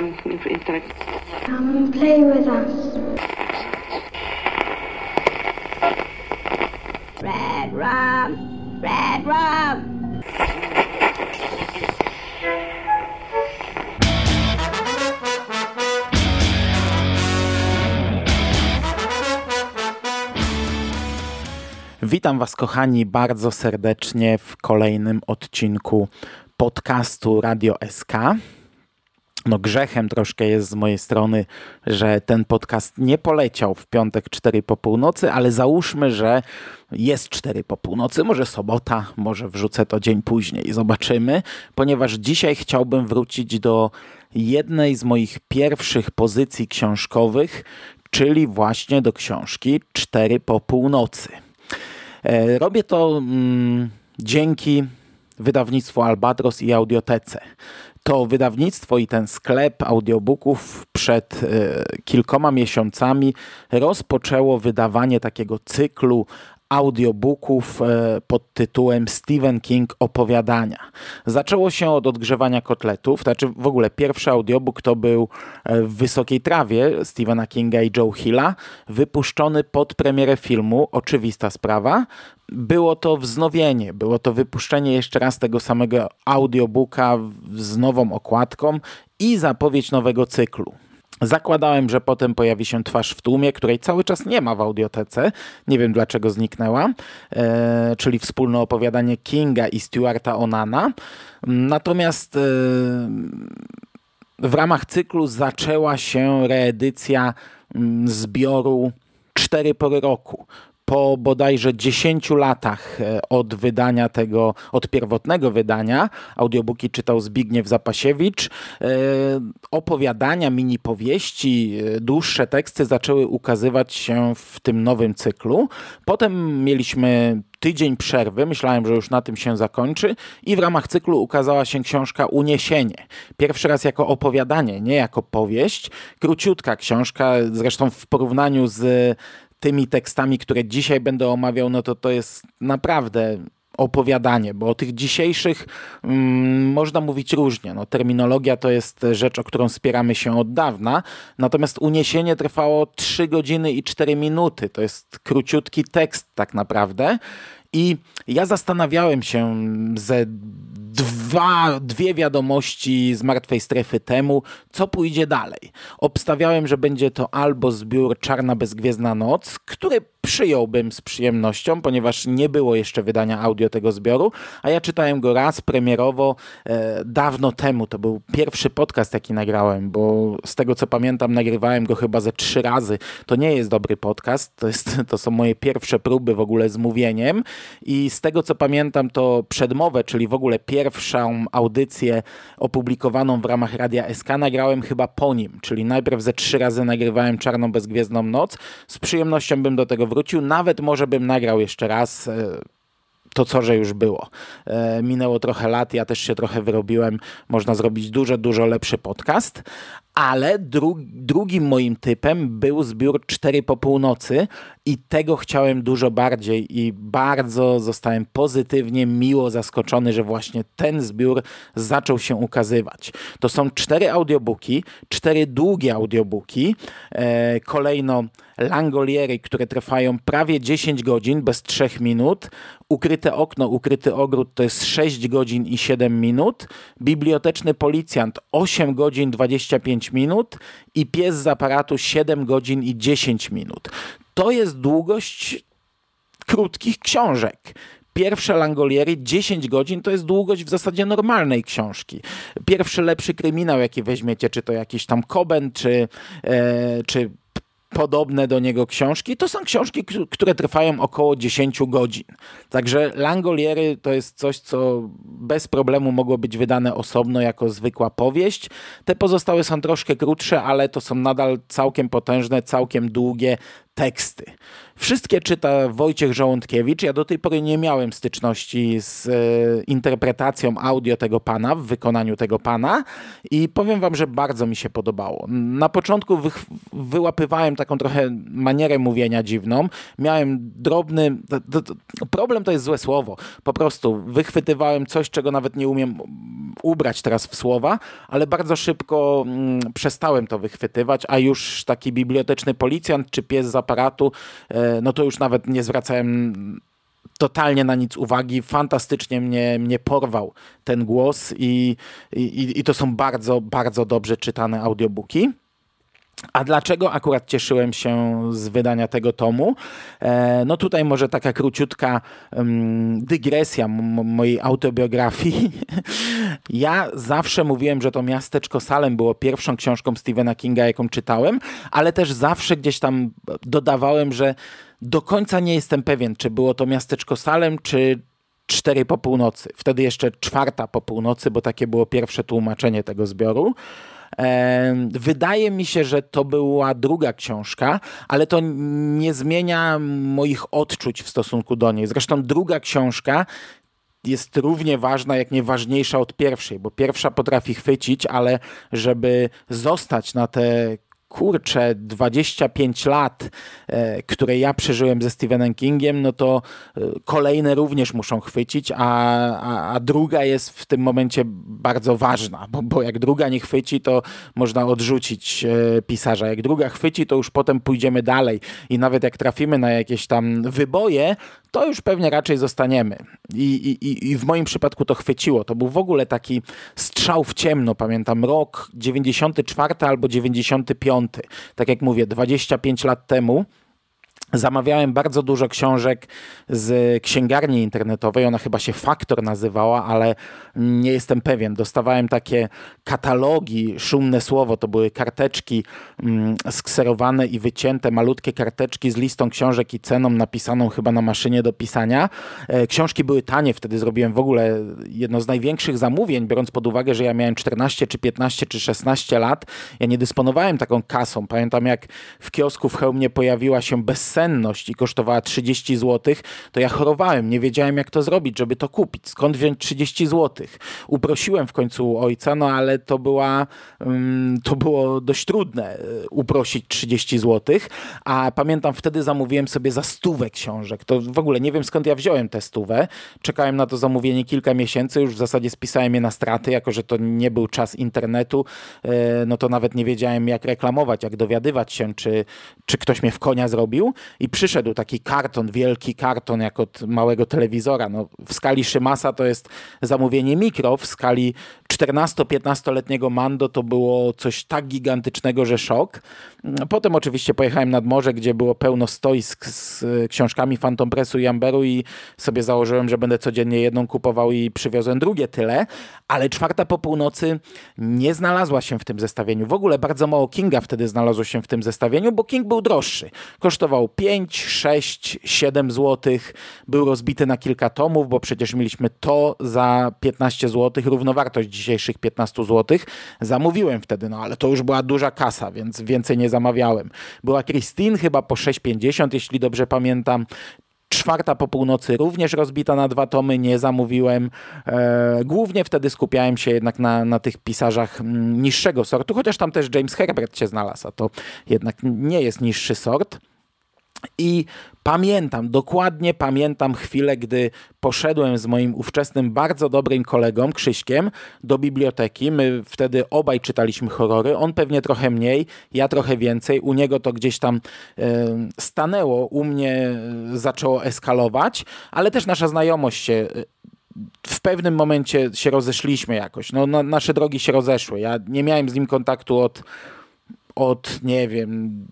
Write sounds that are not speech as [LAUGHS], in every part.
um, intellect. Come and play with us. Red rum! Red rum! Witam Was, kochani, bardzo serdecznie w kolejnym odcinku podcastu Radio SK. No, grzechem troszkę jest z mojej strony, że ten podcast nie poleciał w piątek 4 po północy, ale załóżmy, że jest 4 po północy, może sobota, może wrzucę to dzień później, zobaczymy, ponieważ dzisiaj chciałbym wrócić do jednej z moich pierwszych pozycji książkowych, czyli właśnie do książki 4 po północy. E, robię to mm, dzięki wydawnictwu Albatros i Audiotece. To wydawnictwo i ten sklep audiobooków przed e, kilkoma miesiącami rozpoczęło wydawanie takiego cyklu audiobooków e, pod tytułem Stephen King opowiadania. Zaczęło się od odgrzewania kotletów, znaczy w ogóle pierwszy audiobook to był e, w Wysokiej Trawie Stephena Kinga i Joe Hilla, wypuszczony pod premierę filmu, oczywista sprawa. Było to wznowienie, było to wypuszczenie jeszcze raz tego samego audiobooka z nową okładką i zapowiedź nowego cyklu. Zakładałem, że potem pojawi się twarz w tłumie, której cały czas nie ma w audiotece. Nie wiem dlaczego zniknęła, e, czyli wspólne opowiadanie Kinga i Stuarta Onana. Natomiast e, w ramach cyklu zaczęła się reedycja mm, zbioru Cztery pory roku po bodajże 10 latach e, od wydania tego, od pierwotnego wydania, audiobooki czytał Zbigniew Zapasiewicz, e, opowiadania, mini powieści, e, dłuższe teksty zaczęły ukazywać się w tym nowym cyklu. Potem mieliśmy tydzień przerwy, myślałem, że już na tym się zakończy i w ramach cyklu ukazała się książka Uniesienie. Pierwszy raz jako opowiadanie, nie jako powieść. Króciutka książka, zresztą w porównaniu z tymi tekstami, które dzisiaj będę omawiał, no to to jest naprawdę opowiadanie, bo o tych dzisiejszych mm, można mówić różnie. No, terminologia to jest rzecz, o którą spieramy się od dawna, natomiast uniesienie trwało 3 godziny i 4 minuty. To jest króciutki tekst tak naprawdę. I ja zastanawiałem się ze dwa, dwie wiadomości z martwej strefy temu, co pójdzie dalej. Obstawiałem, że będzie to albo zbiór Czarna Bezgwiezdna Noc, który przyjąłbym z przyjemnością, ponieważ nie było jeszcze wydania audio tego zbioru, a ja czytałem go raz premierowo e, dawno temu. To był pierwszy podcast, jaki nagrałem, bo z tego co pamiętam, nagrywałem go chyba ze trzy razy. To nie jest dobry podcast, to, jest, to są moje pierwsze próby w ogóle z mówieniem i z tego co pamiętam, to przedmowę, czyli w ogóle pierwszą audycję opublikowaną w ramach Radia SK nagrałem chyba po nim, czyli najpierw ze trzy razy nagrywałem Czarną Bezgwiezdną Noc. Z przyjemnością bym do tego wrócił. Nawet może bym nagrał jeszcze raz e, to, co że już było. E, minęło trochę lat, ja też się trochę wyrobiłem. Można zrobić dużo, dużo lepszy podcast. Ale dru drugim moim typem był zbiór 4 po północy i tego chciałem dużo bardziej i bardzo zostałem pozytywnie, miło zaskoczony, że właśnie ten zbiór zaczął się ukazywać. To są cztery audiobooki, cztery długie audiobooki, e, kolejno Langoliery, które trwają prawie 10 godzin bez 3 minut, Ukryte okno, ukryty ogród to jest 6 godzin i 7 minut, Biblioteczny policjant 8 godzin 25 minut i Pies z aparatu 7 godzin i 10 minut. To jest długość krótkich książek. Pierwsze Langolieri 10 godzin to jest długość w zasadzie normalnej książki. Pierwszy lepszy kryminał, jaki weźmiecie, czy to jakiś tam Koben, czy, e, czy podobne do niego książki, to są książki, które trwają około 10 godzin. Także Langoliery to jest coś, co bez problemu mogło być wydane osobno jako zwykła powieść. Te pozostałe są troszkę krótsze, ale to są nadal całkiem potężne, całkiem długie teksty. Wszystkie czyta Wojciech Żołądkiewicz. Ja do tej pory nie miałem styczności z e, interpretacją audio tego pana, w wykonaniu tego pana i powiem wam, że bardzo mi się podobało. Na początku wy, wyłapywałem taką trochę manierę mówienia dziwną. Miałem drobny... Problem to jest złe słowo. Po prostu wychwytywałem coś, czego nawet nie umiem ubrać teraz w słowa, ale bardzo szybko mm, przestałem to wychwytywać, a już taki biblioteczny policjant czy pies z aparatu e, no to już nawet nie zwracałem totalnie na nic uwagi. Fantastycznie mnie, mnie porwał ten głos i, i, i to są bardzo, bardzo dobrze czytane audiobooki. A dlaczego akurat cieszyłem się z wydania tego tomu? E, no tutaj może taka króciutka dygresja mojej autobiografii. [LAUGHS] ja zawsze mówiłem, że to Miasteczko Salem było pierwszą książką Stephena Kinga, jaką czytałem, ale też zawsze gdzieś tam dodawałem, że do końca nie jestem pewien, czy było to Miasteczko Salem, czy cztery po północy. Wtedy jeszcze czwarta po północy, bo takie było pierwsze tłumaczenie tego zbioru. Wydaje mi się, że to była druga książka, ale to nie zmienia moich odczuć w stosunku do niej. Zresztą druga książka jest równie ważna, jak nie ważniejsza od pierwszej, bo pierwsza potrafi chwycić, ale żeby zostać na te kurczę, 25 lat, e, które ja przeżyłem ze Stephenem Kingiem, no to e, kolejne również muszą chwycić, a, a, a druga jest w tym momencie bardzo ważna, bo, bo jak druga nie chwyci, to można odrzucić e, pisarza. Jak druga chwyci, to już potem pójdziemy dalej i nawet jak trafimy na jakieś tam wyboje, to już pewnie raczej zostaniemy. I, i, I w moim przypadku to chwyciło. To był w ogóle taki strzał w ciemno, pamiętam, rok 94 albo 95. Tak jak mówię, 25 lat temu Zamawiałem bardzo dużo książek z księgarni internetowej. Ona chyba się Faktor nazywała, ale nie jestem pewien. Dostawałem takie katalogi, szumne słowo, to były karteczki mm, skserowane i wycięte, malutkie karteczki z listą książek i ceną napisaną chyba na maszynie do pisania. E, książki były tanie, wtedy zrobiłem w ogóle jedno z największych zamówień, biorąc pod uwagę, że ja miałem 14 czy 15 czy 16 lat. Ja nie dysponowałem taką kasą. Pamiętam jak w kiosku w Chełmie pojawiła się bezsenna i kosztowała 30 zł, to ja chorowałem, nie wiedziałem jak to zrobić, żeby to kupić. Skąd wziąć 30 zł? Uprosiłem w końcu ojca, no ale to była, um, to było dość trudne e, uprosić 30 zł, a pamiętam wtedy zamówiłem sobie za stówę książek. To w ogóle nie wiem skąd ja wziąłem tę stówę. Czekałem na to zamówienie kilka miesięcy, już w zasadzie spisałem je na straty, jako że to nie był czas internetu, e, no to nawet nie wiedziałem jak reklamować, jak dowiadywać się, czy, czy ktoś mnie w konia zrobił i przyszedł taki karton, wielki karton jak od małego telewizora. No, w skali Szymasa to jest zamówienie mikro, w skali 14-15-letniego Mando to było coś tak gigantycznego, że szok. Potem oczywiście pojechałem nad morze, gdzie było pełno stoisk z książkami Phantom Pressu i Amberu i sobie założyłem, że będę codziennie jedną kupował i przywiozłem drugie tyle, ale czwarta po północy nie znalazła się w tym zestawieniu. W ogóle bardzo mało Kinga wtedy znalazło się w tym zestawieniu, bo King był droższy. Kosztował 5, 6, 7 zł. Był rozbity na kilka tomów, bo przecież mieliśmy to za 15 zł, równowartość dzisiejszych 15 zł. Zamówiłem wtedy, no ale to już była duża kasa, więc więcej nie zamawiałem. Była Christine chyba po 6,50, jeśli dobrze pamiętam. Czwarta po północy również rozbita na dwa tomy, nie zamówiłem. E, głównie wtedy skupiałem się jednak na, na tych pisarzach mm, niższego sortu, chociaż tam też James Herbert się znalazł, a to jednak nie jest niższy sort. I pamiętam, dokładnie pamiętam chwilę, gdy poszedłem z moim ówczesnym bardzo dobrym kolegą Krzyśkiem do biblioteki. My wtedy obaj czytaliśmy horrory, on pewnie trochę mniej, ja trochę więcej. U niego to gdzieś tam e, stanęło, u mnie e, zaczęło eskalować, ale też nasza znajomość się e, w pewnym momencie się rozeszliśmy jakoś. No, no, nasze drogi się rozeszły. Ja nie miałem z nim kontaktu od, od nie wiem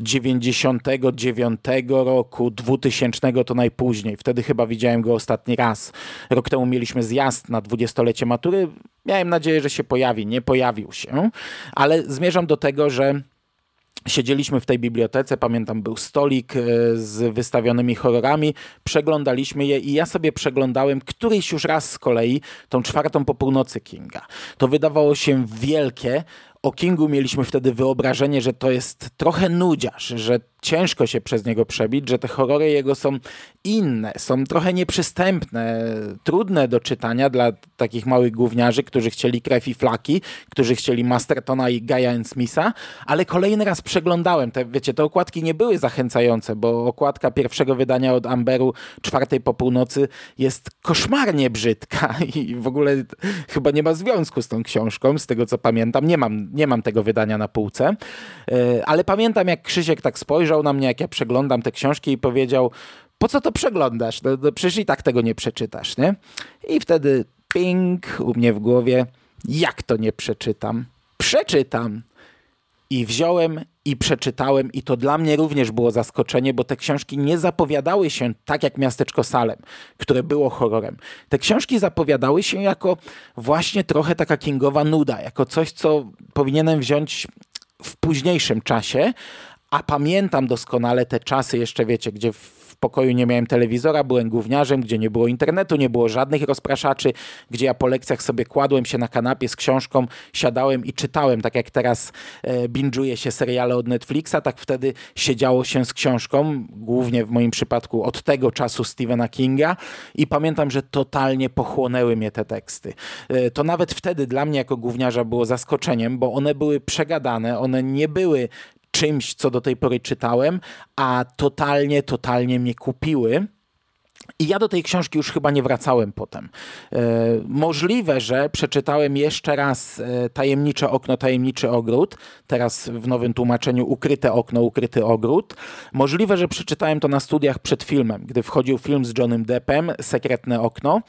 99 roku, 2000 to najpóźniej. Wtedy chyba widziałem go ostatni raz. Rok temu mieliśmy zjazd na dwudziestolecie matury. Miałem nadzieję, że się pojawi. Nie pojawił się, ale zmierzam do tego, że Siedzieliśmy w tej bibliotece, pamiętam był stolik e, z wystawionymi horrorami, przeglądaliśmy je i ja sobie przeglądałem któryś już raz z kolei tą czwartą po północy Kinga. To wydawało się wielkie, o Kingu mieliśmy wtedy wyobrażenie, że to jest trochę nudziarz, że ciężko się przez niego przebić, że te horrory jego są inne, są trochę nieprzystępne, trudne do czytania dla takich małych gówniarzy, którzy chcieli krew i flaki, którzy chcieli Mastertona i Gaia Smitha, ale kolejny raz przeglądałem te, wiecie, te okładki nie były zachęcające, bo okładka pierwszego wydania od Amberu czwartej po północy jest koszmarnie brzydka [LAUGHS] i w ogóle chyba nie ma związku z tą książką, z tego co pamiętam. Nie mam, nie mam tego wydania na półce, e, ale pamiętam jak Krzysiek tak spojrzał na mnie, jak ja przeglądam te książki i powiedział, po co to przeglądasz? No, no przecież i tak tego nie przeczytasz, nie? I wtedy ping u mnie w głowie, jak to nie przeczytam? Przeczytam! I wziąłem i przeczytałem, i to dla mnie również było zaskoczenie, bo te książki nie zapowiadały się tak jak Miasteczko Salem, które było horrorem. Te książki zapowiadały się jako właśnie trochę taka kingowa nuda, jako coś, co powinienem wziąć w późniejszym czasie, a pamiętam doskonale te czasy jeszcze, wiecie, gdzie w pokoju nie miałem telewizora, byłem gówniarzem, gdzie nie było internetu, nie było żadnych rozpraszaczy, gdzie ja po lekcjach sobie kładłem się na kanapie z książką, siadałem i czytałem, tak jak teraz e, binge'uję się seriale od Netflixa, tak wtedy siedziało się z książką, głównie w moim przypadku od tego czasu Stephena Kinga i pamiętam, że totalnie pochłonęły mnie te teksty. E, to nawet wtedy dla mnie jako gówniarza było zaskoczeniem, bo one były przegadane, one nie były czymś, co do tej pory czytałem, a totalnie, totalnie mnie kupiły. I ja do tej książki już chyba nie wracałem potem. E, możliwe, że przeczytałem jeszcze raz e, Tajemnicze okno, tajemniczy ogród, teraz w nowym tłumaczeniu Ukryte okno, ukryty ogród. Możliwe, że przeczytałem to na studiach przed filmem, gdy wchodził film z Johnem Deppem, Sekretne okno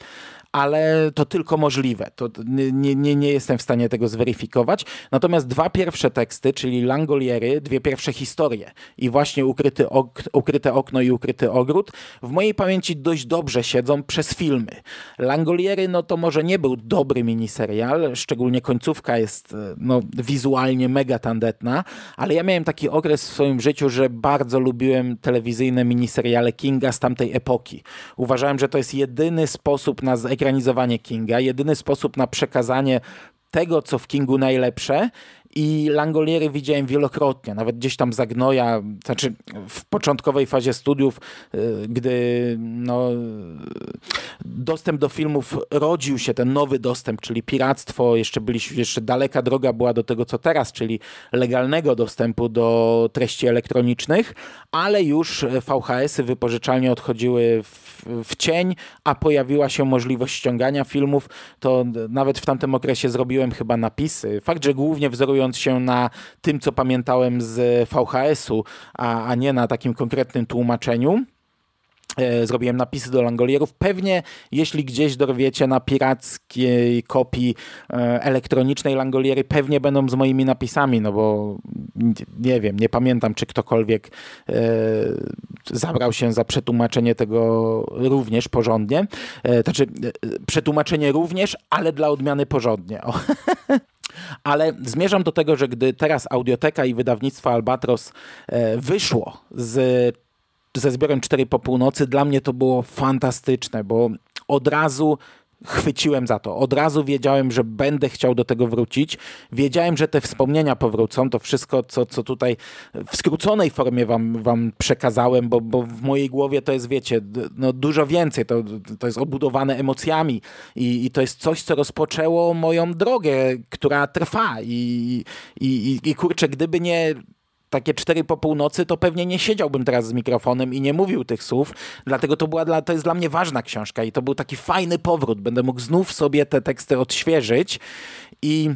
ale to tylko możliwe. To nie, nie, nie jestem w stanie tego zweryfikować. Natomiast dwa pierwsze teksty, czyli Langoliery, dwie pierwsze historie i właśnie ukryty ok, Ukryte okno i Ukryty ogród, w mojej pamięci dość dobrze siedzą przez filmy. Langoliery, no to może nie był dobry miniserial, szczególnie końcówka jest no, wizualnie mega tandetna, ale ja miałem taki okres w swoim życiu, że bardzo lubiłem telewizyjne miniseriale Kinga z tamtej epoki. Uważałem, że to jest jedyny sposób na zekranizowanie Kinga, jedyny sposób na przekazanie tego, co w Kingu najlepsze i Langoliery widziałem wielokrotnie, nawet gdzieś tam Zagnoja, znaczy w początkowej fazie studiów, y, gdy no, dostęp do filmów rodził się, ten nowy dostęp, czyli piractwo, jeszcze, byli, jeszcze daleka droga była do tego, co teraz, czyli legalnego dostępu do treści elektronicznych, ale już VHS-y wypożyczalnie odchodziły w, w cień, a pojawiła się możliwość ściągania filmów, to nawet w tamtym okresie zrobiłem chyba napisy. Fakt, że głównie wzorując się na tym, co pamiętałem z VHS-u, a, a nie na takim konkretnym tłumaczeniu e, zrobiłem napisy do Langolierów. Pewnie jeśli gdzieś dorwiecie na pirackiej kopii e, elektronicznej Langoliery, pewnie będą z moimi napisami, no bo nie wiem, nie pamiętam, czy ktokolwiek e, zabrał się za przetłumaczenie tego również porządnie. Znaczy, przetłumaczenie również, ale dla odmiany porządnie. [LAUGHS] Ale zmierzam do tego, że gdy teraz Audioteka i wydawnictwo Albatros e, wyszło z, ze zbiorem 4 po północy, dla mnie to było fantastyczne, bo od razu chwyciłem za to. Od razu wiedziałem, że będę chciał do tego wrócić. Wiedziałem, że te wspomnienia powrócą. To wszystko, co, co tutaj w skróconej formie wam, wam przekazałem, bo, bo w mojej głowie to jest, wiecie, no dużo więcej. To, to jest obudowane emocjami i, i to jest coś, co rozpoczęło moją drogę, która trwa. I, i, i kurczę, gdyby nie takie cztery po północy, to pewnie nie siedziałbym teraz z mikrofonem i nie mówił tych słów, dlatego to, była dla, to jest dla mnie ważna książka i to był taki fajny powrót. Będę mógł znów sobie te teksty odświeżyć i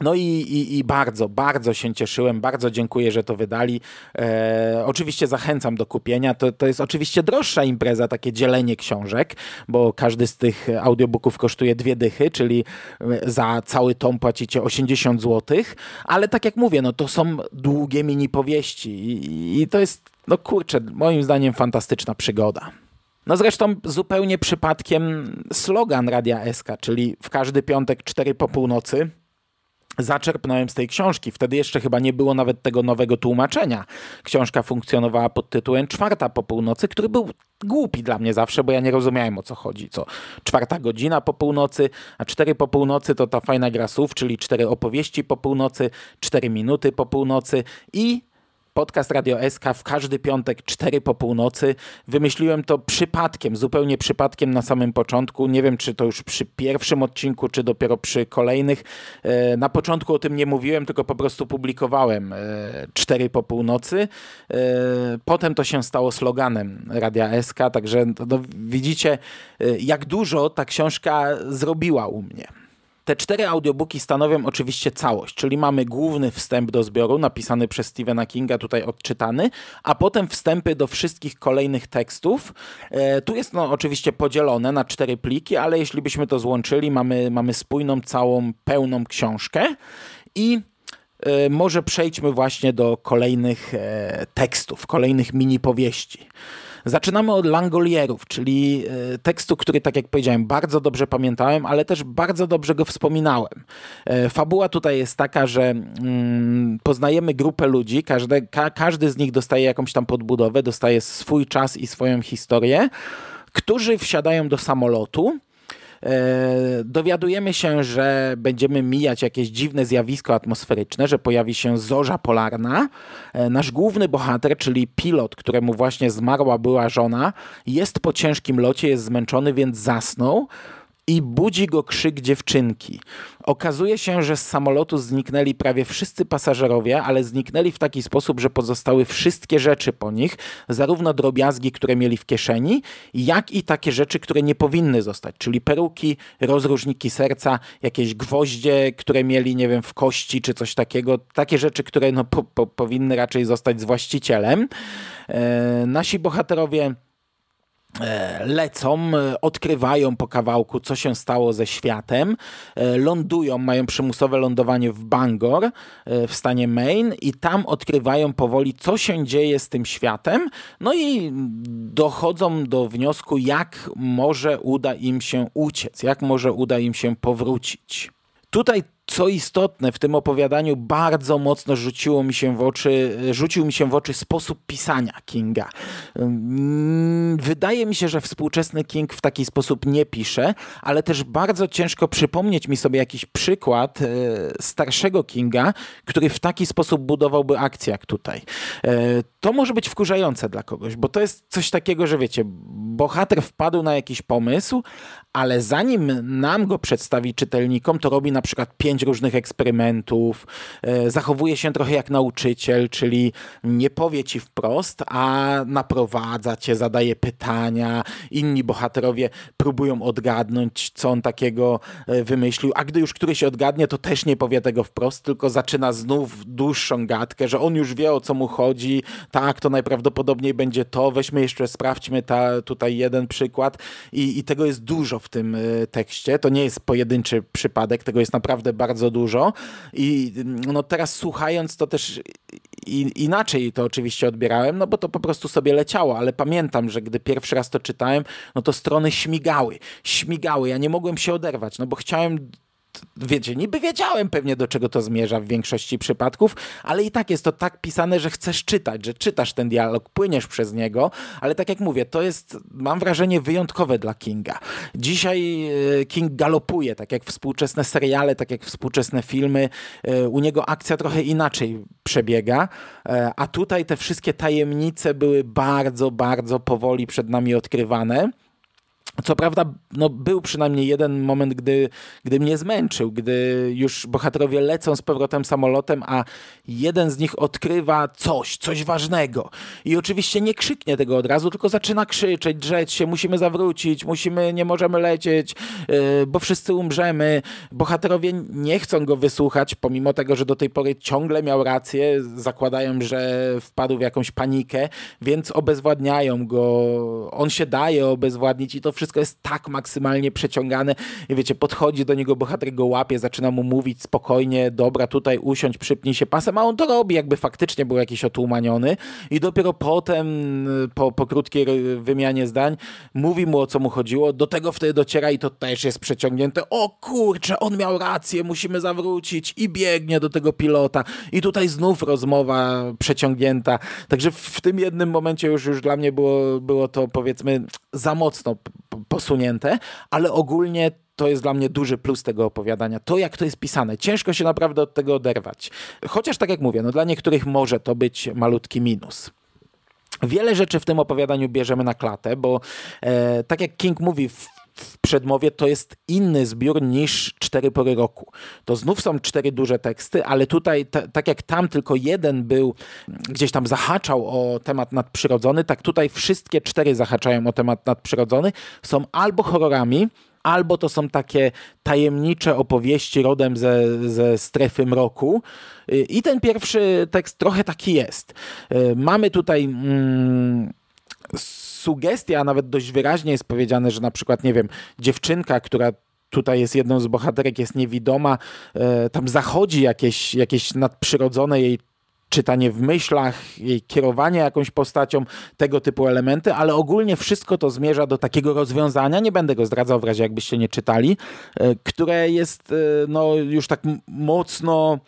no i, i, i, bardzo, bardzo się cieszyłem, bardzo dziękuję, że to wydali. E, oczywiście zachęcam do kupienia. To, to jest oczywiście droższa impreza, takie dzielenie książek, bo każdy z tych audiobooków kosztuje dwie dychy, czyli e, za cały tom płacicie 80 zł, ale tak jak mówię, no to są długie mini powieści i, i to jest, no kurczę, moim zdaniem fantastyczna przygoda. No zresztą zupełnie przypadkiem slogan Radia SK, czyli w każdy piątek 4 po północy zaczerpnąłem z tej książki. Wtedy jeszcze chyba nie było nawet tego nowego tłumaczenia. Książka funkcjonowała pod tytułem Czwarta po północy, który był głupi dla mnie zawsze, bo ja nie rozumiałem o co chodzi. Co czwarta godzina po północy, a cztery po północy to ta fajna gra słów, czyli cztery opowieści po północy, cztery minuty po północy i podcast Radio SK w każdy piątek, 4 po północy. Wymyśliłem to przypadkiem, zupełnie przypadkiem na samym początku. Nie wiem, czy to już przy pierwszym odcinku, czy dopiero przy kolejnych. E, na początku o tym nie mówiłem, tylko po prostu publikowałem 4 e, po północy. E, potem to się stało sloganem Radia SK, także no, widzicie, jak dużo ta książka zrobiła u mnie. Te cztery audiobooki stanowią oczywiście całość, czyli mamy główny wstęp do zbioru napisany przez Stephena Kinga, tutaj odczytany, a potem wstępy do wszystkich kolejnych tekstów. E, tu jest no oczywiście podzielone na cztery pliki, ale jeśli byśmy to złączyli, mamy, mamy spójną, całą, pełną książkę i e, może przejdźmy właśnie do kolejnych e, tekstów, kolejnych mini powieści. Zaczynamy od Langolierów, czyli e, tekstu, który, tak jak powiedziałem, bardzo dobrze pamiętałem, ale też bardzo dobrze go wspominałem. E, fabuła tutaj jest taka, że mm, poznajemy grupę ludzi, ka, każdy z nich dostaje jakąś tam podbudowę, dostaje swój czas i swoją historię, którzy wsiadają do samolotu dowiadujemy się, że będziemy mijać jakieś dziwne zjawisko atmosferyczne, że pojawi się zorza polarna. E, nasz główny bohater, czyli pilot, któremu właśnie zmarła była żona, jest po ciężkim locie, jest zmęczony, więc zasnął i budzi go krzyk dziewczynki. Okazuje się, że z samolotu zniknęli prawie wszyscy pasażerowie, ale zniknęli w taki sposób, że pozostały wszystkie rzeczy po nich, zarówno drobiazgi, które mieli w kieszeni, jak i takie rzeczy, które nie powinny zostać, czyli peruki, rozróżniki serca, jakieś gwoździe, które mieli, nie wiem, w kości czy coś takiego. Takie rzeczy, które no, po, po, powinny raczej zostać z właścicielem. E, nasi bohaterowie lecą, e, odkrywają po kawałku, co się stało ze światem, e, lądują, mają przymusowe lądowanie w Bangor w stanie Maine i tam odkrywają powoli, co się dzieje z tym światem, no i dochodzą do wniosku, jak może uda im się uciec, jak może uda im się powrócić. Tutaj co istotne, w tym opowiadaniu bardzo mocno rzuciło mi się w oczy, rzucił mi się w oczy sposób pisania Kinga. Wydaje mi się, że współczesny King w taki sposób nie pisze, ale też bardzo ciężko przypomnieć mi sobie jakiś przykład e, starszego Kinga, który w taki sposób budowałby akcję jak tutaj. E, to może być wkurzające dla kogoś, bo to jest coś takiego, że wiecie, bohater wpadł na jakiś pomysł, ale zanim nam go przedstawi czytelnikom, to robi na przykład pięć różnych eksperymentów, e, zachowuje się trochę jak nauczyciel, czyli nie powie ci wprost, a naprowadza cię, zadaje pytania, inni bohaterowie próbują odgadnąć, co on takiego e, wymyślił, a gdy już któryś odgadnie, to też nie powie tego wprost, tylko zaczyna znów dłuższą gadkę, że on już wie o co mu chodzi, tak, to najprawdopodobniej będzie to, weźmy jeszcze, sprawdźmy ta, tutaj jeden przykład. I, i tego jest dużo w tym e, tekście, to nie jest pojedynczy przypadek, tego jest naprawdę bardzo dużo. I no teraz słuchając to też i, inaczej to oczywiście odbierałem, no bo to po prostu sobie leciało, ale pamiętam, że gdy pierwszy raz to czytałem, no to strony śmigały, śmigały, ja nie mogłem się oderwać, no bo chciałem wiecie, niby wiedziałem pewnie do czego to zmierza w większości przypadków, ale i tak jest to tak pisane, że chcesz czytać, że czytasz ten dialog, płyniesz przez niego, ale tak jak mówię, to jest, mam wrażenie, wyjątkowe dla Kinga. Dzisiaj e, King galopuje, tak jak współczesne seriale, tak jak współczesne filmy. E, u niego akcja trochę inaczej przebiega, e, a tutaj te wszystkie tajemnice były bardzo, bardzo powoli przed nami odkrywane. Co prawda, no, był przynajmniej jeden moment, gdy, gdy mnie zmęczył, gdy już bohaterowie lecą z powrotem samolotem, a jeden z nich odkrywa coś, coś ważnego. I oczywiście nie krzyknie tego od razu, tylko zaczyna krzyczeć, drzeć się, musimy zawrócić, musimy, nie możemy lecieć, yy, bo wszyscy umrzemy. Bohaterowie nie chcą go wysłuchać, pomimo tego, że do tej pory ciągle miał rację, zakładają, że wpadł w jakąś panikę, więc obezwładniają go. On się daje obezwładnić i to wszystko wszystko jest tak maksymalnie przeciągane. I wiecie, podchodzi do niego bohater go łapie, zaczyna mu mówić spokojnie, dobra, tutaj usiądź, przypnij się pasem, a on to robi, jakby faktycznie był jakiś otłumaniony. I dopiero potem, po, po krótkiej wymianie zdań, mówi mu o co mu chodziło, do tego wtedy dociera i to też jest przeciągnięte, o kurczę, on miał rację, musimy zawrócić. I biegnie do tego pilota. I tutaj znów rozmowa przeciągnięta, także w tym jednym momencie już, już dla mnie było, było to powiedzmy za mocno posunięte, ale ogólnie to jest dla mnie duży plus tego opowiadania. To, jak to jest pisane. Ciężko się naprawdę od tego oderwać. Chociaż tak jak mówię, no dla niektórych może to być malutki minus. Wiele rzeczy w tym opowiadaniu bierzemy na klatę, bo e, tak jak King mówi w w przedmowie to jest inny zbiór niż Cztery pory roku. To znów są cztery duże teksty, ale tutaj, tak jak tam tylko jeden był, gdzieś tam zahaczał o temat nadprzyrodzony, tak tutaj wszystkie cztery zahaczają o temat nadprzyrodzony. Są albo horrorami, albo to są takie tajemnicze opowieści rodem ze, ze strefy mroku. I ten pierwszy tekst trochę taki jest. Mamy tutaj. Mm, sugestia, a nawet dość wyraźnie jest powiedziane, że na przykład, nie wiem, dziewczynka, która tutaj jest jedną z bohaterek, jest niewidoma, e, tam zachodzi jakieś, jakieś nadprzyrodzone jej czytanie w myślach, jej kierowanie jakąś postacią, tego typu elementy, ale ogólnie wszystko to zmierza do takiego rozwiązania, nie będę go zdradzał w razie jakbyście nie czytali, e, które jest e, no, już tak mocno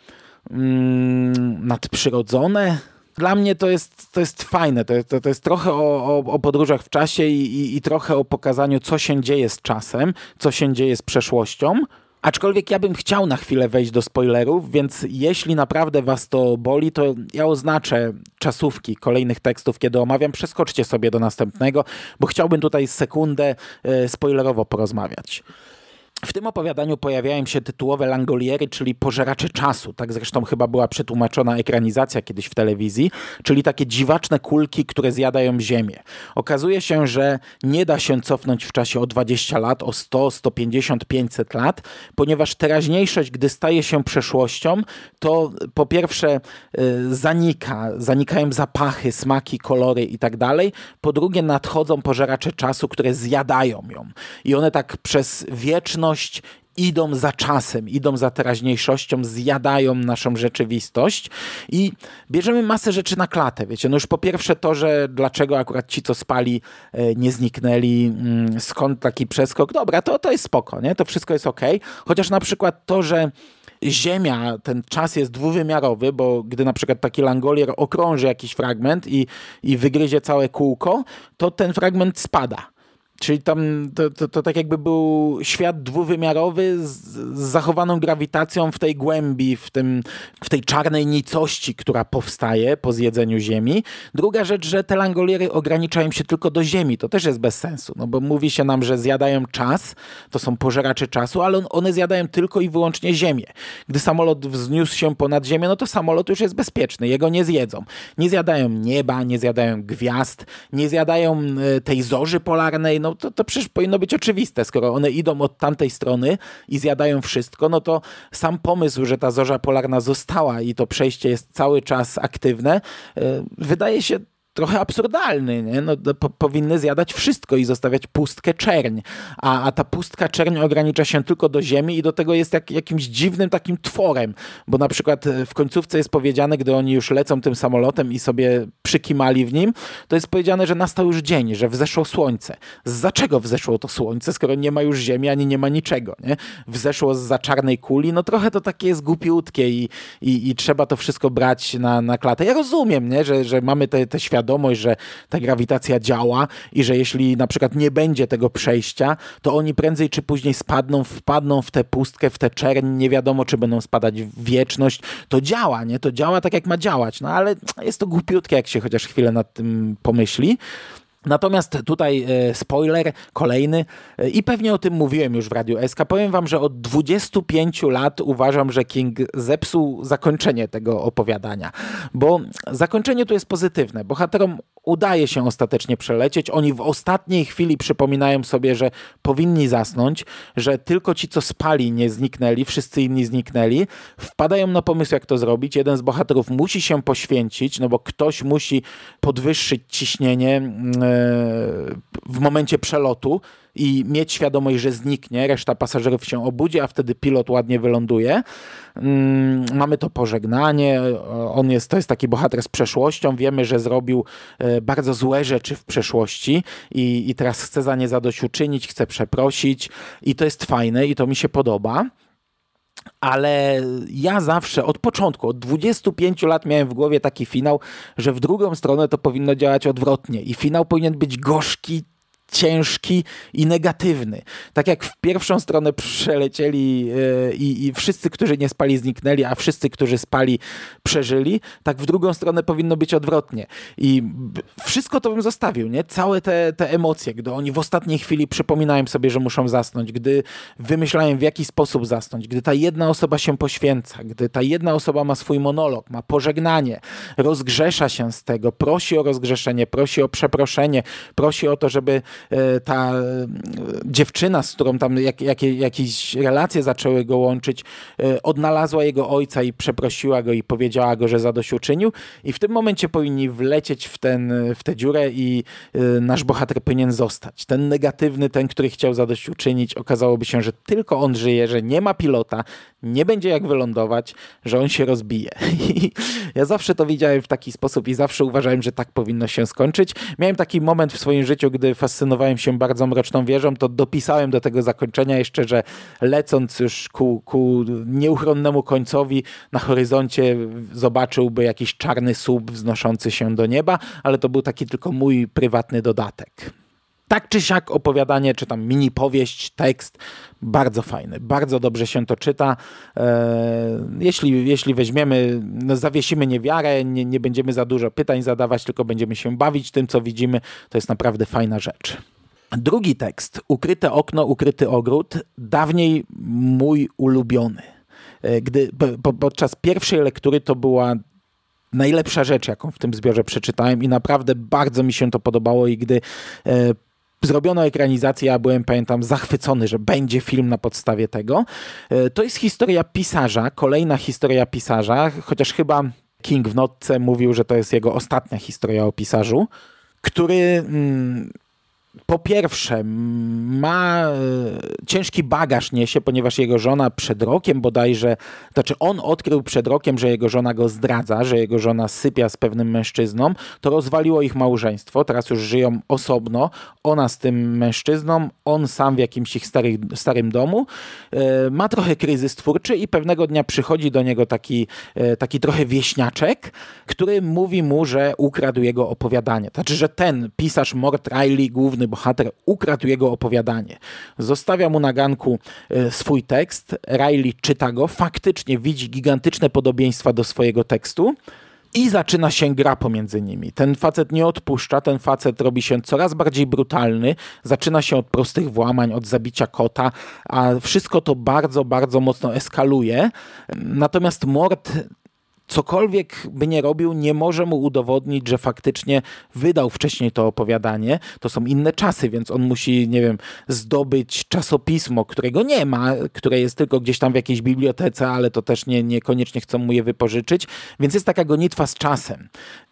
mm, nadprzyrodzone, dla mnie to jest, to jest fajne. To, to, to jest trochę o, o, o podróżach w czasie i, i, i trochę o pokazaniu, co się dzieje z czasem, co się dzieje z przeszłością. Aczkolwiek ja bym chciał na chwilę wejść do spoilerów, więc jeśli naprawdę was to boli, to ja oznaczę czasówki kolejnych tekstów, kiedy omawiam. Przeskoczcie sobie do następnego, bo chciałbym tutaj sekundę e, spoilerowo porozmawiać. W tym opowiadaniu pojawiają się tytułowe langoliery, czyli pożeracze czasu. Tak zresztą chyba była przetłumaczona ekranizacja kiedyś w telewizji, czyli takie dziwaczne kulki, które zjadają ziemię. Okazuje się, że nie da się cofnąć w czasie o 20 lat, o 100, 150, 500 lat, ponieważ teraźniejszość, gdy staje się przeszłością, to po pierwsze y, zanika, zanikają zapachy, smaki, kolory i tak. Po drugie nadchodzą pożeracze czasu, które zjadają ją. I one tak przez wieczność idą za czasem, idą za teraźniejszością, zjadają naszą rzeczywistość i bierzemy masę rzeczy na klatę, wiecie. No już po pierwsze to, że dlaczego akurat ci, co spali, e, nie zniknęli, mm, skąd taki przeskok, dobra, to, to jest spoko, nie? To wszystko jest ok. Chociaż na przykład to, że Ziemia, ten czas jest dwuwymiarowy, bo gdy na przykład taki langolier okrąży jakiś fragment i, i wygryzie całe kółko, to ten fragment spada. Czyli tam to, to, to, tak jakby był świat dwuwymiarowy z, z, zachowaną grawitacją w tej głębi, w, tym, w tej czarnej nicości, która powstaje po zjedzeniu Ziemi. Druga rzecz, że te langoliery ograniczają się tylko do Ziemi. To też jest bez sensu, no bo mówi się nam, że zjadają czas, to są pożeracze czasu, ale one zjadają tylko i wyłącznie Ziemię. Gdy samolot wzniósł się ponad Ziemię, no to samolot już jest bezpieczny, jego nie zjedzą. Nie zjadają nieba, nie zjadają gwiazd, nie zjadają e, tej zorzy polarnej, no no to, to przecież powinno być oczywiste. Skoro one idą od tamtej strony i zjadają wszystko, no to sam pomysł, że ta zorza polarna została i to przejście jest cały czas aktywne, e, wydaje się trochę absurdalny. Nie? No, po, powinny zjadać wszystko i zostawiać pustkę czerń. A, a ta pustka czerń ogranicza się tylko do ziemi i do tego jest jak, jakimś dziwnym takim tworem. Bo na przykład e, w końcówce jest powiedziane, gdy oni już lecą tym samolotem i sobie przykimali w nim, to jest powiedziane, że nastał już dzień, że wzeszło słońce. Z czego wzeszło to słońce, skoro nie ma już ziemi, ani nie ma niczego. Nie? Wzeszło za czarnej kuli, no trochę to takie jest głupiutkie i, i, i trzeba to wszystko brać na, na klatę. Ja rozumiem, nie? Że, że mamy te, te świadomość, świadomość, że ta grawitacja działa i że jeśli na przykład nie będzie tego przejścia, to oni prędzej czy później spadną, wpadną w tę pustkę, w tę czerń, nie wiadomo czy będą spadać w wieczność. To działa, nie? To działa tak jak ma działać, no ale jest to głupiutkie, jak się chociaż chwilę nad tym pomyśli. Natomiast tutaj e, spoiler kolejny e, i pewnie o tym mówiłem już w Radiu SK. Powiem wam, że od 25 lat uważam, że King zepsuł zakończenie tego opowiadania, bo zakończenie tu jest pozytywne. Bohaterom udaje się ostatecznie przelecieć. Oni w ostatniej chwili przypominają sobie, że powinni zasnąć, że tylko ci, co spali, nie zniknęli, wszyscy inni zniknęli. Wpadają na pomysł, jak to zrobić. Jeden z bohaterów musi się poświęcić, no bo ktoś musi podwyższyć ciśnienie mm, w momencie przelotu i mieć świadomość, że zniknie, reszta pasażerów się obudzi, a wtedy pilot ładnie wyląduje. Mm, mamy to pożegnanie, on jest, to jest taki bohater z przeszłością, wiemy, że zrobił e, bardzo złe rzeczy w przeszłości i, i teraz chce za nie zadośćuczynić, chce przeprosić i to jest fajne i to mi się podoba. Ale ja zawsze od początku, od 25 lat miałem w głowie taki finał, że w drugą stronę to powinno działać odwrotnie i finał powinien być gorzki, ciężki i negatywny. Tak jak w pierwszą stronę przelecieli yy, i, wszyscy, którzy nie spali, zniknęli, a wszyscy, którzy spali, przeżyli, tak w drugą stronę powinno być odwrotnie. I wszystko to bym zostawił, nie? Całe te, te emocje, gdy oni w ostatniej chwili przypominają sobie, że muszą zasnąć, gdy wymyślają w jaki sposób zasnąć, gdy ta jedna osoba się poświęca, gdy ta jedna osoba ma swój monolog, ma pożegnanie, rozgrzesza się z tego, prosi o rozgrzeszenie, prosi o przeproszenie, prosi o to, żeby ta e, dziewczyna, z którą tam jak, jak, jakieś relacje zaczęły go łączyć, e, odnalazła jego ojca i przeprosiła go i powiedziała go, że zadośćuczynił i w tym momencie powinni wlecieć w, ten, w tę dziurę i nasz bohater powinien zostać. Ten negatywny, ten, który chciał zadośćuczynić, okazałoby się, że tylko on żyje, że nie ma pilota, nie będzie jak wylądować, że on się rozbije. I [LAUGHS] ja zawsze to widziałem w taki sposób i zawsze uważałem, że tak powinno się skończyć. Miałem taki moment w swoim życiu, gdy fascynowałem się bardzo mroczną wieżą, to dopisałem do tego zakończenia jeszcze, że lecąc już ku, ku nieuchronnemu końcowi na horyzoncie zobaczyłby jakiś czarny słup wznoszący się do nieba, ale to był taki tylko mój prywatny dodatek tak czy siak opowiadanie, czy tam mini powieść, tekst, bardzo fajny, bardzo dobrze się to czyta. E, jeśli, jeśli weźmiemy, no zawiesimy niewiarę, nie, nie będziemy za dużo pytań zadawać, tylko będziemy się bawić tym, co widzimy, to jest naprawdę fajna rzecz. Drugi tekst, Ukryte okno, ukryty ogród, dawniej mój ulubiony. E, gdy po, podczas pierwszej lektury to była najlepsza rzecz, jaką w tym zbiorze przeczytałem i naprawdę bardzo mi się to podobało i gdy e, zrobiono ekranizację, ja byłem, pamiętam, zachwycony, że będzie film na podstawie tego. E, to jest historia pisarza, kolejna historia pisarza, chociaż chyba King w notce mówił, że to jest jego ostatnia historia o pisarzu, który... Mm, po pierwsze, ma e, ciężki bagaż niesie, ponieważ jego żona przed rokiem bodajże, znaczy on odkrył przed rokiem, że jego żona go zdradza, że jego żona sypia z pewnym mężczyzną, to rozwaliło ich małżeństwo, teraz już żyją osobno, ona z tym mężczyzną, on sam w jakimś ich stary, starym domu, e, ma trochę kryzys twórczy i pewnego dnia przychodzi do niego taki, e, taki trochę wieśniaczek, który mówi mu, że ukradł jego opowiadanie. Znaczy, że ten pisarz Mort Riley, główny bohater ukradł jego opowiadanie. Zostawia mu na ganku e, swój tekst, Riley czyta go, faktycznie widzi gigantyczne podobieństwa do swojego tekstu, i zaczyna się gra pomiędzy nimi. Ten facet nie odpuszcza, ten facet robi się coraz bardziej brutalny, zaczyna się od prostych włamań, od zabicia kota, a wszystko to bardzo, bardzo mocno eskaluje. Natomiast Mort cokolwiek by nie robił, nie może mu udowodnić, że faktycznie wydał wcześniej to opowiadanie. To są inne czasy, więc on musi, nie wiem, zdobyć czasopismo, którego nie ma, które jest tylko gdzieś tam w jakiejś bibliotece, ale to też nie, niekoniecznie chcą mu je wypożyczyć. Więc jest taka gonitwa z czasem.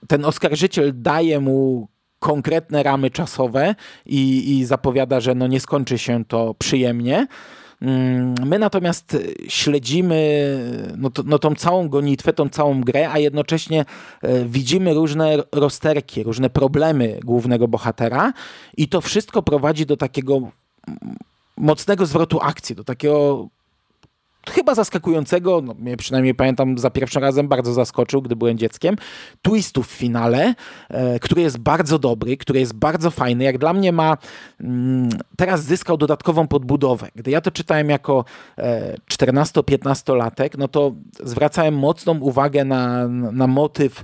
Ten oskarżyciel daje mu konkretne ramy czasowe i, i zapowiada, że no nie skończy się to przyjemnie. Mm, my natomiast śledzimy no, to, no, tą całą gonitwę, tą całą grę, a jednocześnie e, widzimy różne rozterki, różne problemy głównego bohatera i to wszystko prowadzi do takiego mocnego zwrotu akcji, do takiego chyba zaskakującego, no, mnie przynajmniej pamiętam za pierwszym razem bardzo zaskoczył, gdy byłem dzieckiem, twistu w finale, e, który jest bardzo dobry, który jest bardzo fajny. Jak dla mnie ma, mm, teraz zyskał dodatkową podbudowę. Gdy ja to czytałem jako e, 14-15-latek, no to zwracałem mocną uwagę na, na motyw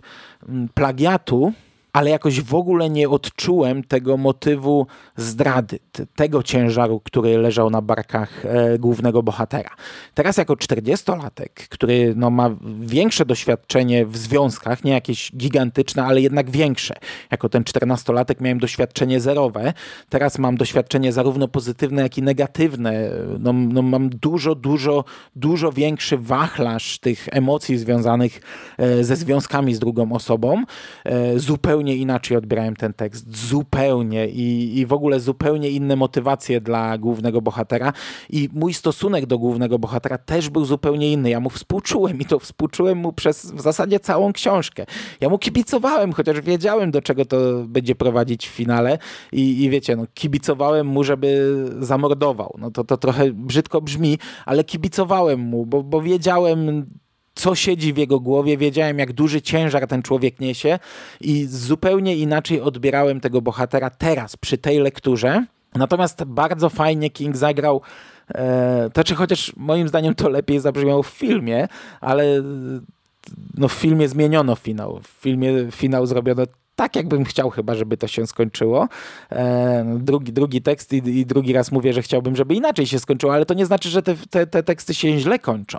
mm, plagiatu, ale jakoś w ogóle nie odczułem tego motywu zdrady, tego ciężaru, który leżał na barkach e, głównego bohatera. Teraz jako 40-latek, który no, ma większe doświadczenie w związkach, nie jakieś gigantyczne, ale jednak większe. Jako ten 14-latek miałem doświadczenie zerowe, teraz mam doświadczenie zarówno pozytywne, jak i negatywne. No, no, mam dużo, dużo, dużo większy wachlarz tych emocji związanych e, ze związkami z drugą osobą. E, zupełnie zupełnie inaczej odbierałem ten tekst. Zupełnie. I, I w ogóle zupełnie inne motywacje dla głównego bohatera. I mój stosunek do głównego bohatera też był zupełnie inny. Ja mu współczułem i to współczułem mu przez w zasadzie całą książkę. Ja mu kibicowałem, chociaż wiedziałem, do czego to będzie prowadzić w finale. I, i wiecie, no, kibicowałem mu, żeby zamordował. No to, to trochę brzydko brzmi, ale kibicowałem mu, bo, bo wiedziałem, co siedzi w jego głowie, wiedziałem, jak duży ciężar ten człowiek niesie i zupełnie inaczej odbierałem tego bohatera teraz, przy tej lekturze. Natomiast bardzo fajnie King zagrał e, to czy chociaż moim zdaniem to lepiej zabrzmiało w filmie, ale no w filmie zmieniono finał. W filmie finał zrobiono tak, jakbym chciał chyba, żeby to się skończyło. Drugi, drugi tekst i, i, drugi raz mówię, że chciałbym, żeby inaczej się skończyło, ale to nie znaczy, że te, te, te teksty się źle kończą.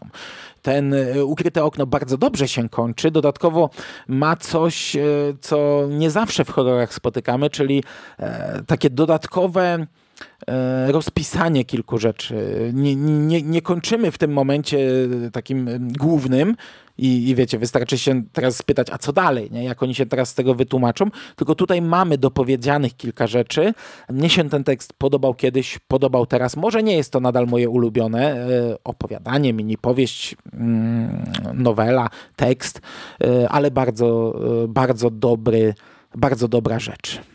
Ten e, ukryte okno bardzo dobrze się kończy. Dodatkowo ma coś, e, co nie zawsze w horrorach spotykamy, czyli e, takie dodatkowe rozpisanie kilku rzeczy. Nie, nie, nie kończymy w tym momencie takim głównym i, i wiecie, wystarczy się teraz spytać, a co dalej, nie? jak oni się teraz z tego wytłumaczą, tylko tutaj mamy dopowiedzianych kilka rzeczy. Mnie się ten tekst podobał kiedyś, podobał teraz. Może nie jest to nadal moje ulubione e, opowiadanie, mini powieść, mm, nowela, tekst, e, ale bardzo, bardzo dobry, bardzo dobra rzecz.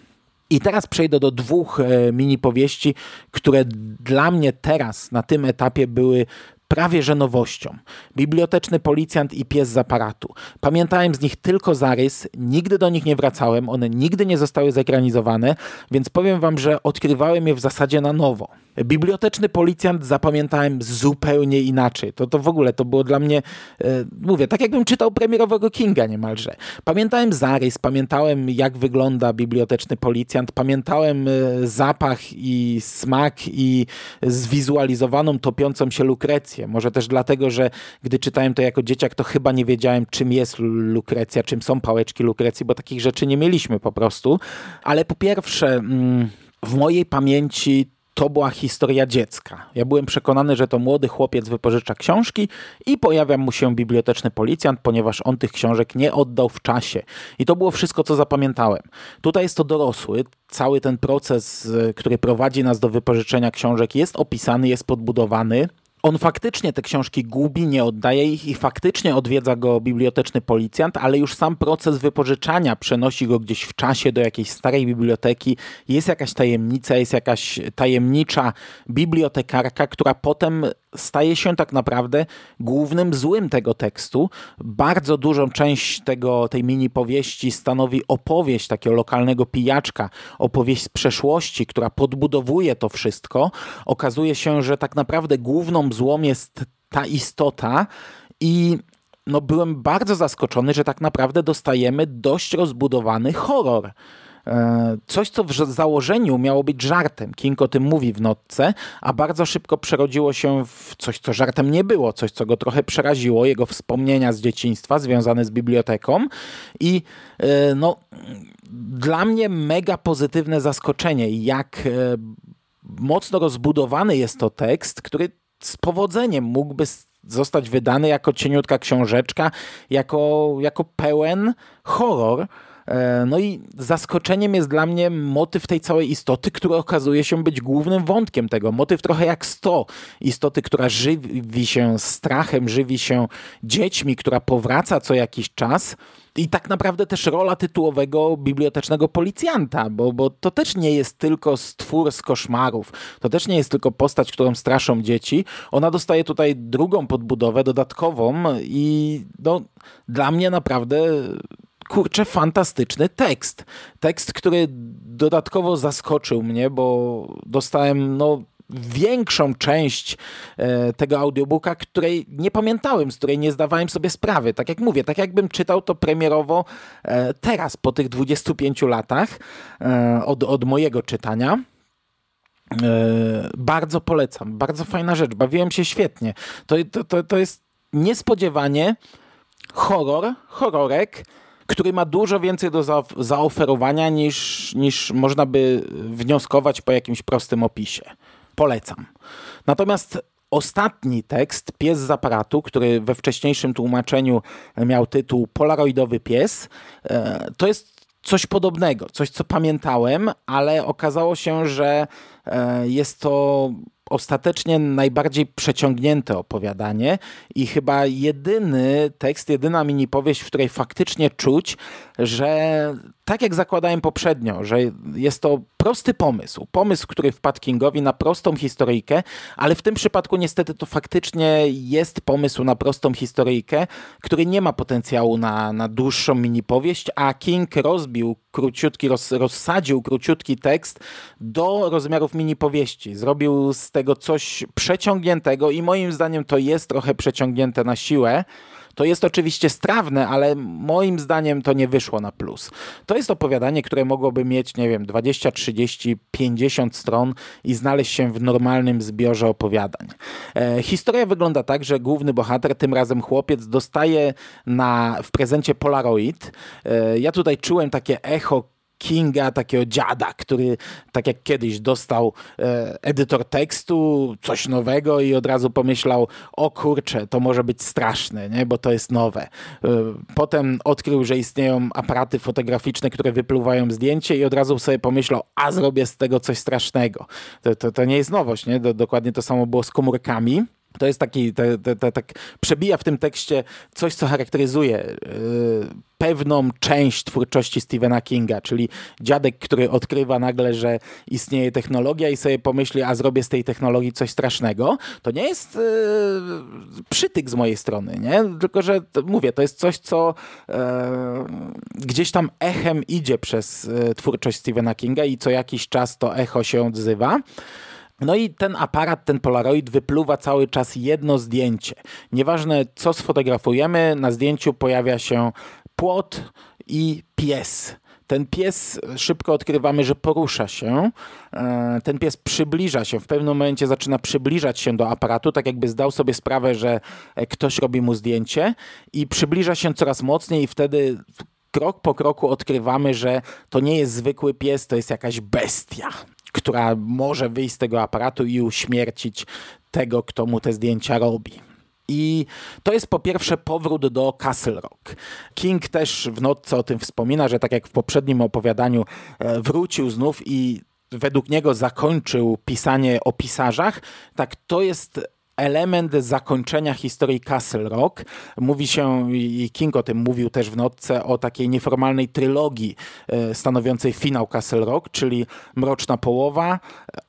I teraz przejdę do dwóch e, mini powieści, które dla mnie teraz na tym etapie były prawie że nowością. Biblioteczny policjant i pies z aparatu. Pamiętałem z nich tylko zarys, nigdy do nich nie wracałem, one nigdy nie zostały zekranizowane, więc powiem wam, że odkrywałem je w zasadzie na nowo. Biblioteczny policjant zapamiętałem zupełnie inaczej. To, to w ogóle to było dla mnie, e, mówię, tak jakbym czytał premierowego Kinga niemalże. Pamiętałem zarys, pamiętałem jak wygląda biblioteczny policjant, pamiętałem e, zapach i smak i zwizualizowaną topiącą się lukrecję. Może też dlatego, że gdy czytałem to jako dzieciak, to chyba nie wiedziałem czym jest lukrecja, czym są pałeczki lukrecji, bo takich rzeczy nie mieliśmy po prostu. Ale po pierwsze, mm, w mojej pamięci to była historia dziecka. Ja byłem przekonany, że to młody chłopiec wypożycza książki i pojawia mu się biblioteczny policjant, ponieważ on tych książek nie oddał w czasie. I to było wszystko, co zapamiętałem. Tutaj jest to dorosły. Cały ten proces, który prowadzi nas do wypożyczenia książek jest opisany, jest podbudowany on faktycznie te książki gubi, nie oddaje ich i faktycznie odwiedza go biblioteczny policjant, ale już sam proces wypożyczania przenosi go gdzieś w czasie do jakiejś starej biblioteki. Jest jakaś tajemnica, jest jakaś tajemnicza bibliotekarka, która potem staje się tak naprawdę głównym złym tego tekstu. Bardzo dużą część tego, tej mini powieści stanowi opowieść takiego lokalnego pijaczka, opowieść z przeszłości, która podbudowuje to wszystko. Okazuje się, że tak naprawdę główną złą jest ta istota i no byłem bardzo zaskoczony, że tak naprawdę dostajemy dość rozbudowany horror. E, coś, co w założeniu miało być żartem. King o tym mówi w notce, a bardzo szybko przerodziło się w coś, co żartem nie było, coś, co go trochę przeraziło, jego wspomnienia z dzieciństwa związane z biblioteką. I e, no, dla mnie mega pozytywne zaskoczenie, jak e, mocno rozbudowany jest to tekst, który z powodzeniem mógłby zostać wydany jako cieniutka książeczka, jako, jako pełen horror, no i zaskoczeniem jest dla mnie motyw tej całej istoty, który okazuje się być głównym wątkiem tego. Motyw trochę jak 100 istoty, która żywi się strachem, żywi się dziećmi, która powraca co jakiś czas. I tak naprawdę też rola tytułowego bibliotecznego policjanta, bo, bo to też nie jest tylko stwór z koszmarów, to też nie jest tylko postać, którą straszą dzieci. Ona dostaje tutaj drugą podbudowę, dodatkową i no, dla mnie naprawdę kurczę, fantastyczny tekst. Tekst, który dodatkowo zaskoczył mnie, bo dostałem no, większą część e, tego audiobooka, której nie pamiętałem, z której nie zdawałem sobie sprawy. Tak jak mówię, tak jakbym czytał to premierowo e, teraz, po tych 25 latach e, od, od mojego czytania. E, bardzo polecam, bardzo fajna rzecz, bawiłem się świetnie. To, to, to, to jest niespodziewanie horror, horrorek, który ma dużo więcej do za zaoferowania niż, niż można by wnioskować po jakimś prostym opisie. Polecam. Natomiast ostatni tekst, Pies z aparatu, który we wcześniejszym tłumaczeniu miał tytuł Polaroidowy pies, e, to jest coś podobnego, coś co pamiętałem, ale okazało się, że e, jest to ostatecznie najbardziej przeciągnięte opowiadanie i chyba jedyny tekst, jedyna mini powieść, w której faktycznie czuć, że tak jak zakładałem poprzednio, że jest to prosty pomysł, pomysł, który wpadł Kingowi na prostą historyjkę, ale w tym przypadku niestety to faktycznie jest pomysł na prostą historyjkę, który nie ma potencjału na, na dłuższą mini powieść, a King rozbił króciutki, roz, rozsadził króciutki tekst do rozmiarów mini powieści. Zrobił z tego coś przeciągniętego i moim zdaniem to jest trochę przeciągnięte na siłę. To jest oczywiście strawne, ale moim zdaniem to nie wyszło na plus. To jest opowiadanie, które mogłoby mieć, nie wiem, 20, 30, 50 stron i znaleźć się w normalnym zbiorze opowiadań. E, historia wygląda tak, że główny bohater, tym razem chłopiec, dostaje na, w prezencie Polaroid. E, ja tutaj czułem takie echo Kinga, takiego dziada, który tak jak kiedyś dostał e, edytor tekstu, coś nowego i od razu pomyślał, o kurczę, to może być straszne, nie? bo to jest nowe. E, potem odkrył, że istnieją aparaty fotograficzne, które wypluwają zdjęcie i od razu sobie pomyślał, a zrobię z tego coś strasznego. To, to, to nie jest nowość, nie? Do, dokładnie to samo było z komórkami. To jest taki, te, te, te, tak przebija w tym tekście coś, co charakteryzuje yy, pewną część twórczości Stephena Kinga, czyli dziadek, który odkrywa nagle, że istnieje technologia i sobie pomyśli, a zrobię z tej technologii coś strasznego. To nie jest yy, przytyk z mojej strony, nie? Tylko, że to, mówię, to jest coś, co yy, gdzieś tam echem idzie przez twórczość Stephena Kinga i co jakiś czas to echo się odzywa. No i ten aparat, ten Polaroid wypluwa cały czas jedno zdjęcie. Nieważne co sfotografujemy, na zdjęciu pojawia się płot i pies. Ten pies szybko odkrywamy, że porusza się. E, ten pies przybliża się, w pewnym momencie zaczyna przybliżać się do aparatu, tak jakby zdał sobie sprawę, że ktoś robi mu zdjęcie i przybliża się coraz mocniej i wtedy krok po kroku odkrywamy, że to nie jest zwykły pies, to jest jakaś bestia która może wyjść z tego aparatu i uśmiercić tego, kto mu te zdjęcia robi. I to jest po pierwsze powrót do Castle Rock. King też w notce o tym wspomina, że tak jak w poprzednim opowiadaniu e, wrócił znów i według niego zakończył pisanie o pisarzach, tak to jest element zakończenia historii Castle Rock. Mówi się, i King o tym mówił też w notce, o takiej nieformalnej trylogii e, stanowiącej finał Castle Rock, czyli Mroczna Połowa,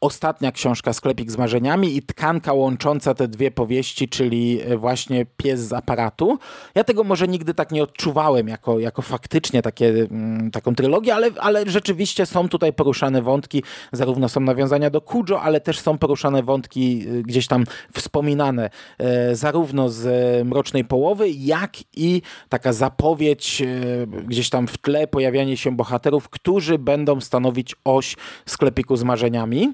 ostatnia książka Sklepik z Marzeniami i tkanka łącząca te dwie powieści, czyli e, właśnie Pies z aparatu. Ja tego może nigdy tak nie odczuwałem jako, jako faktycznie takie, mm, taką trylogię, ale, ale rzeczywiście są tutaj poruszane wątki, zarówno są nawiązania do Kujo, ale też są poruszane wątki e, gdzieś tam wspomniane wspominane e, zarówno z Mrocznej Połowy, jak i taka zapowiedź e, gdzieś tam w tle pojawianie się bohaterów, którzy będą stanowić oś sklepiku z marzeniami.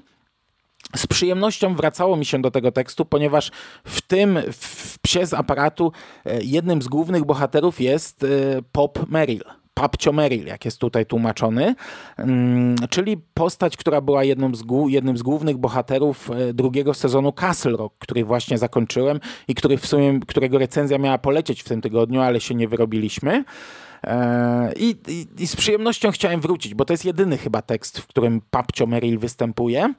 Z przyjemnością wracało mi się do tego tekstu, ponieważ w tym, w psie z aparatu, e, jednym z głównych bohaterów jest Pop Merrill. Papcio Merrill, jak jest tutaj tłumaczony, mm, czyli postać, która była jedną z, jednym z głównych bohaterów e, drugiego sezonu Castle Rock, który właśnie zakończyłem i który w sumie, którego recenzja miała polecieć w tym tygodniu, ale się nie wyrobiliśmy. E, I, i, I, z przyjemnością chciałem wrócić, bo to jest jedyny chyba tekst, w którym Papcio Merrill występuje.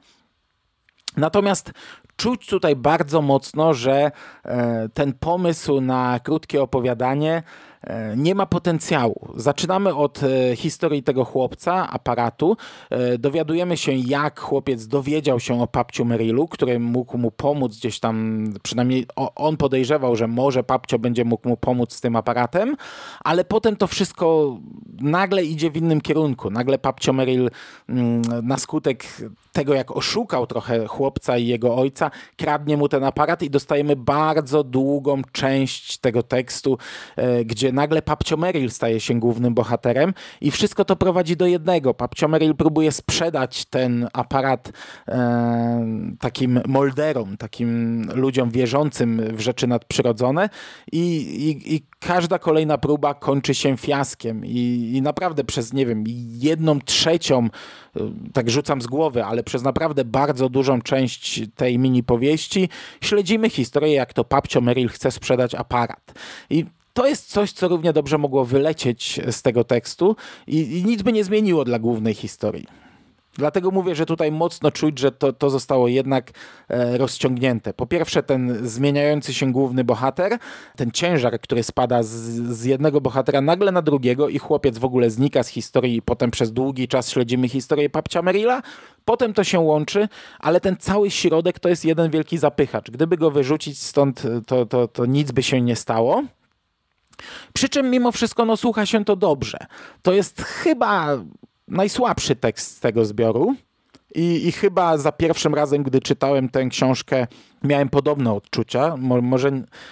Natomiast czuć tutaj bardzo mocno, że e, ten pomysł na krótkie opowiadanie nie ma potencjału. Zaczynamy od e, historii tego chłopca, aparatu. E, dowiadujemy się, jak chłopiec dowiedział się o papciu Merylu, który mógł mu pomóc gdzieś tam, przynajmniej on podejrzewał, że może papcio będzie mógł mu pomóc z tym aparatem, ale potem to wszystko nagle idzie w innym kierunku. Nagle papcio Meryl mm, na skutek tego, jak oszukał trochę chłopca i jego ojca, kradnie mu ten aparat i dostajemy bardzo długą część tego tekstu, gdzie gdzie nagle Papcio Merrill staje się głównym bohaterem i wszystko to prowadzi do jednego. Papcio Merrill próbuje sprzedać ten aparat e, takim molderom, takim ludziom wierzącym w rzeczy nadprzyrodzone i, i, i każda kolejna próba kończy się fiaskiem i, i naprawdę przez, nie wiem, jedną trzecią, e, tak rzucam z głowy, ale przez naprawdę bardzo dużą część tej mini powieści śledzimy historię, jak to Papcio Merrill chce sprzedać aparat. I to jest coś, co równie dobrze mogło wylecieć z tego tekstu i, i nic by nie zmieniło dla głównej historii. Dlatego mówię, że tutaj mocno czuć, że to, to zostało jednak e, rozciągnięte. Po pierwsze, ten zmieniający się główny bohater, ten ciężar, który spada z, z jednego bohatera nagle na drugiego i chłopiec w ogóle znika z historii i potem przez długi czas śledzimy historię papcia Merilla. Potem to się łączy, ale ten cały środek to jest jeden wielki zapychacz. Gdyby go wyrzucić stąd, to, to, to nic by się nie stało. Przy czym mimo wszystko no, słucha się to dobrze. To jest chyba najsłabszy tekst z tego zbioru. I, I, chyba za pierwszym razem, gdy czytałem tę książkę, miałem podobne odczucia. Mo, może,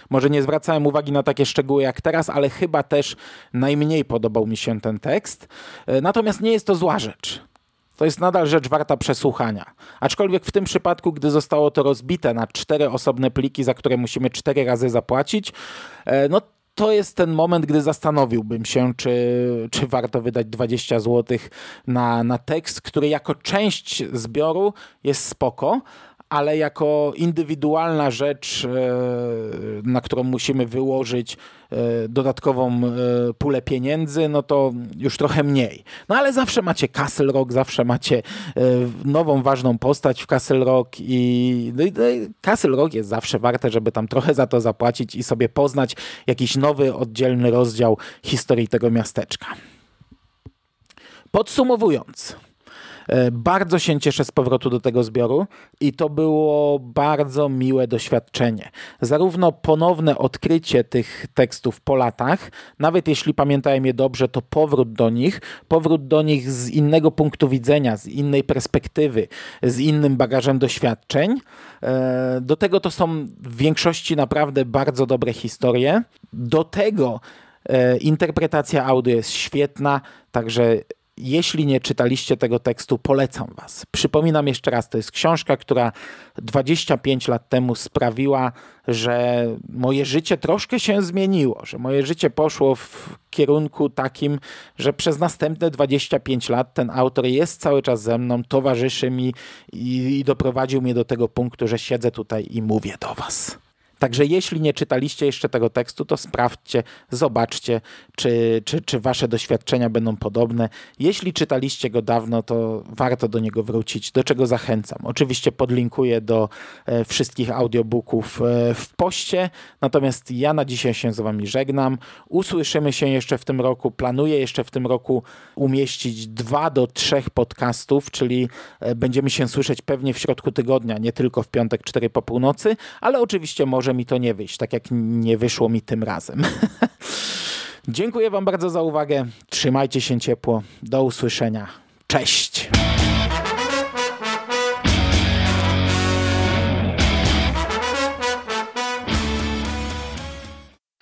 może nie zwracałem uwagi na takie szczegóły jak teraz, ale chyba też najmniej podobał mi się ten tekst. E, natomiast nie jest to zła rzecz. To jest nadal rzecz warta przesłuchania. Aczkolwiek w tym przypadku, gdy zostało to rozbite na cztery osobne pliki, za które musimy cztery razy zapłacić, e, no to jest ten moment, gdy zastanowiłbym się, czy, czy warto wydać 20 zł na, na tekst, który jako część zbioru jest spoko, ale jako indywidualna rzecz, e, na którą musimy wyłożyć e, dodatkową e, pulę pieniędzy, no to już trochę mniej. No ale zawsze macie Castle Rock, zawsze macie nową, ważną postać w Castle Rock i, no i Castle Rock jest zawsze warte, żeby tam trochę za to zapłacić i sobie poznać jakiś nowy, oddzielny rozdział historii tego miasteczka. Podsumowując, bardzo się cieszę z powrotu do tego zbioru i to było bardzo miłe doświadczenie. Zarówno ponowne odkrycie tych tekstów po latach, nawet jeśli pamiętałem je dobrze, to powrót do nich, powrót do nich z innego punktu widzenia, z innej perspektywy, z innym bagażem doświadczeń. E, do tego to są w większości naprawdę bardzo dobre historie. Do tego e, interpretacja audio jest świetna, także jeśli nie czytaliście tego tekstu, polecam Was. Przypominam jeszcze raz, to jest książka, która 25 lat temu sprawiła, że moje życie troszkę się zmieniło, że moje życie poszło w kierunku takim, że przez następne 25 lat ten autor jest cały czas ze mną, towarzyszy mi i, i doprowadził mnie do tego punktu, że siedzę tutaj i mówię do Was. Także jeśli nie czytaliście jeszcze tego tekstu, to sprawdźcie, zobaczcie, czy, czy, czy wasze doświadczenia będą podobne. Jeśli czytaliście go dawno, to warto do niego wrócić, do czego zachęcam. Oczywiście podlinkuję do e, wszystkich audiobooków e, w poście, natomiast ja na dzisiaj się z wami żegnam. Usłyszymy się jeszcze w tym roku. Planuję jeszcze w tym roku umieścić dwa do trzech podcastów, czyli e, będziemy się słyszeć pewnie w środku tygodnia, nie tylko w piątek, cztery po północy, ale oczywiście może może mi to nie wyjść, tak jak nie wyszło mi tym razem. [LAUGHS] Dziękuję Wam bardzo za uwagę. Trzymajcie się ciepło. Do usłyszenia. Cześć.